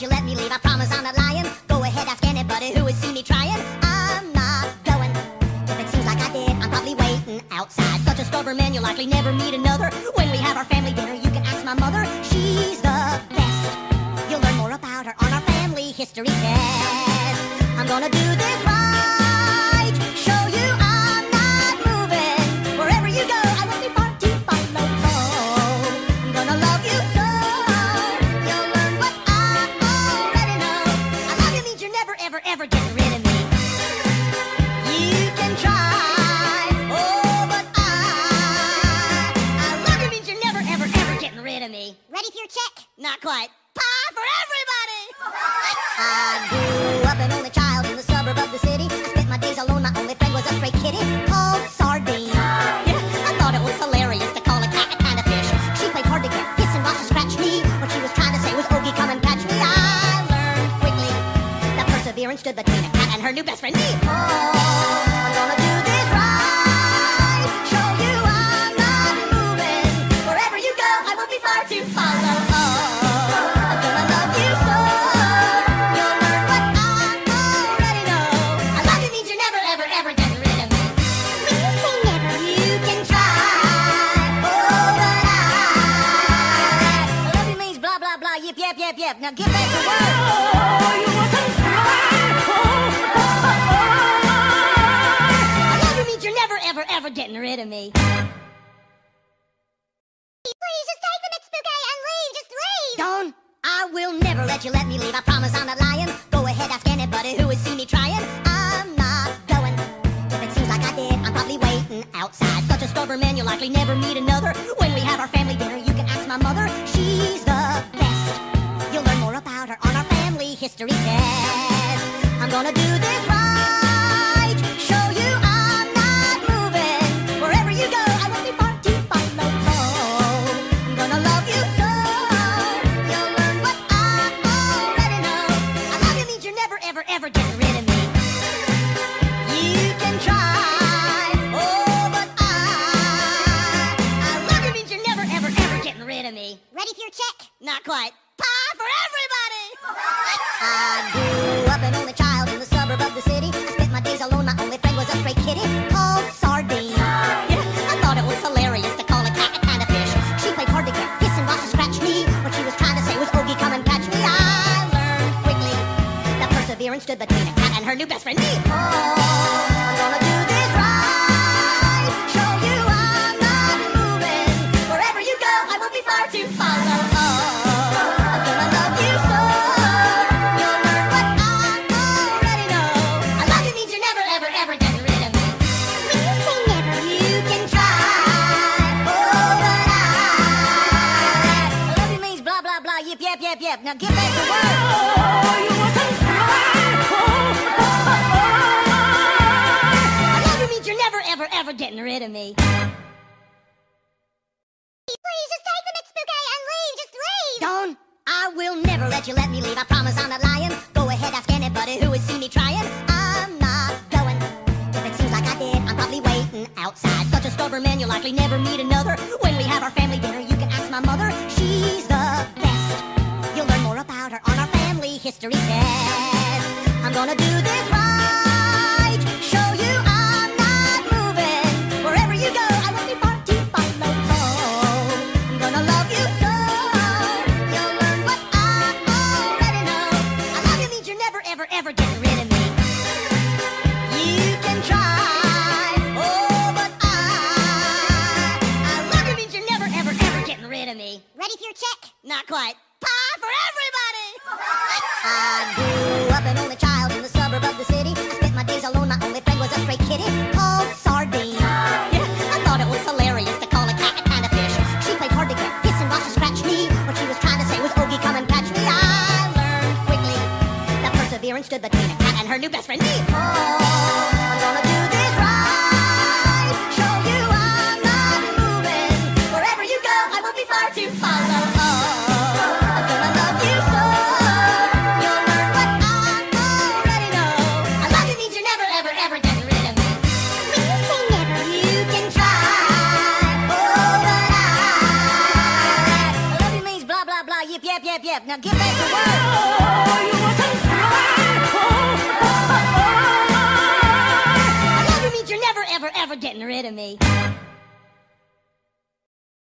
you let me leave. I promise I'm not lying. Go ahead, ask anybody who has seen me trying. I'm not going. If it seems like I did, I'm probably waiting outside. Such a stubborn man, you'll likely never meet another. When we have our family dinner, you can ask my mother. She's the best. You'll learn more about her on our family history test. That stood between a cat and her new best friend, me. Oh, I'm gonna do this right. Show you I'm not moving. Wherever you go, I won't be far to follow. Oh, I'm gonna love you so. You'll learn what I already know. I love you means you're never, ever, ever rid of me. You never, You can try, oh, but I. I love you means blah, blah, blah, yip, yip, yip, yip. Now get back to work. Ever, ever getting rid of me. please just take the next bouquet and leave. Just leave. Dawn, I will never let you let me leave. I promise I'm not lying. Go ahead, ask anybody who has seen me trying. I'm not going. If it seems like I did, I'm probably waiting outside. Such a stubborn man, you'll likely never meet another. When we have our family dinner, you can ask my mother. She's the best. You'll learn more about her on our family history test. I'm gonna do this Not quite. Pie for everybody! I grew up an only child in the suburb of the city. I spent my days alone, my only friend was a stray kitty called Sardine. Yeah, I thought it was hilarious to call a cat a kind of fish. She played hard to get, hiss and boss and scratch me. What she was trying to say was, oh, Ogie, come and catch me. I learned quickly that perseverance stood between a cat and her new best friend, me. Oh, I'm gonna yip, yip, yip, yip. Now get back to work. Oh, you want to try I love you means you're never, ever, ever getting rid of me. please just take the next bouquet and leave. Just leave. Dawn, I will never let you let me leave. I promise I'm not lying. Go ahead, ask anybody who has seen me trying. I'm not going. If it seems like I did, I'm probably waiting outside. Such a stubborn man, you'll likely never meet another. When we have our family dinner, history test. I'm gonna do this right. Show you I'm not moving. Wherever you go, I won't be far to follow. I'm gonna love you so. You'll learn what I already know. I love you means you're never, ever, ever getting rid of me. You can try, oh, but I, I love you means you're never, ever, ever getting rid of me. Ready for your check? Not quite. I grew step. Now get back to work. I love you means you're never, ever, ever getting rid of me.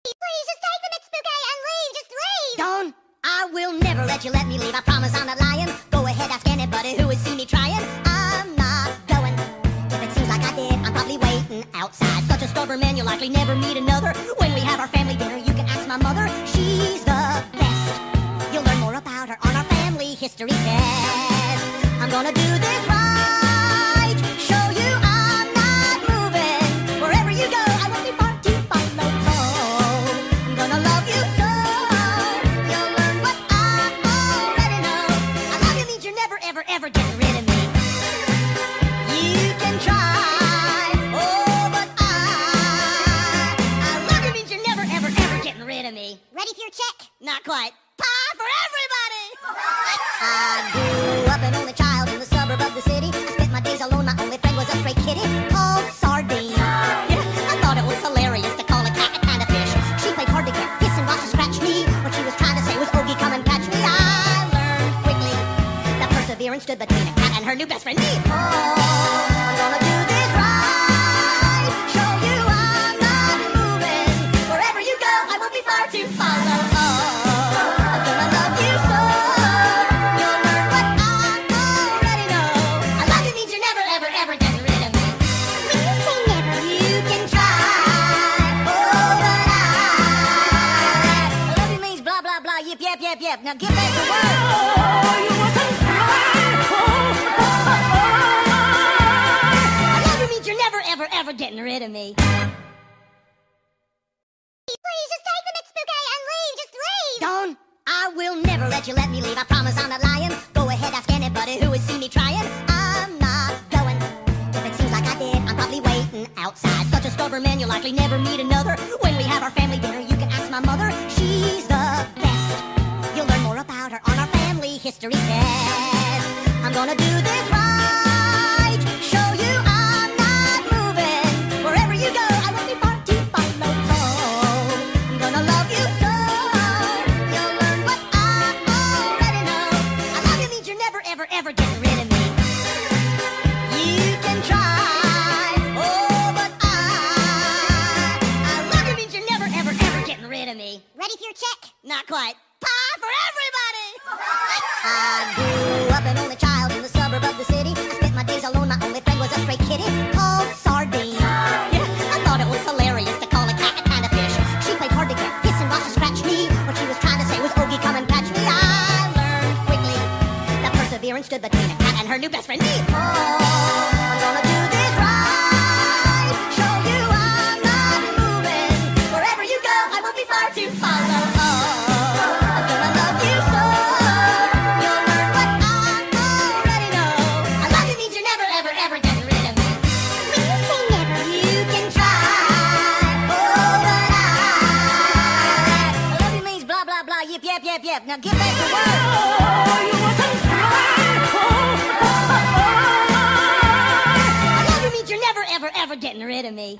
Please, just take the McSpooky and leave. Just leave. Don't. I will never let you let me leave. I promise I'm not lying. Go ahead, ask anybody who has seen me trying. I'm not going. If it seems like I did, I'm probably waiting outside. Such a stubborn man, you'll likely never meet another. When Not quite. Pie for everybody! I grew up an only child in the suburb of the city. I spent my days alone. My only friend was a stray kitty called Sardine. I thought it was hilarious to call a cat a kind of fish. She played hard to get, hiss and watch and scratch me. What she was trying to say was, oh, Ogie, come and catch me. I learned quickly that perseverance stood between a cat and her new best friend, me. Oh, getting rid of me. please, just take the McSpooky and leave. Just leave. Don't. I will never let you let me leave. I promise I'm not lying. Go ahead, ask anybody who has seen me trying. I'm not going. If it seems like I did, I'm probably waiting outside. Such a stubborn man, you'll likely never meet another. When we have our family dinner, you can ask my mother. She's the best. You'll learn more about her on our family history test. I'm gonna do quite. Pie for everybody! I grew up an only child in the suburb of the city. I spent my days alone. My only friend was a stray kitty called Sardine. I thought it was hilarious to call a cat a kind of fish. She played hard to get, hiss and watch and scratch me. What she was trying to say was, Ogie, come and catch me. I learned quickly that perseverance stood between a cat and her new best friend, me. Oh, yep, yep. Now get back to work. Oh, you mustn't cry. I love you means you're never, ever, ever getting rid of me.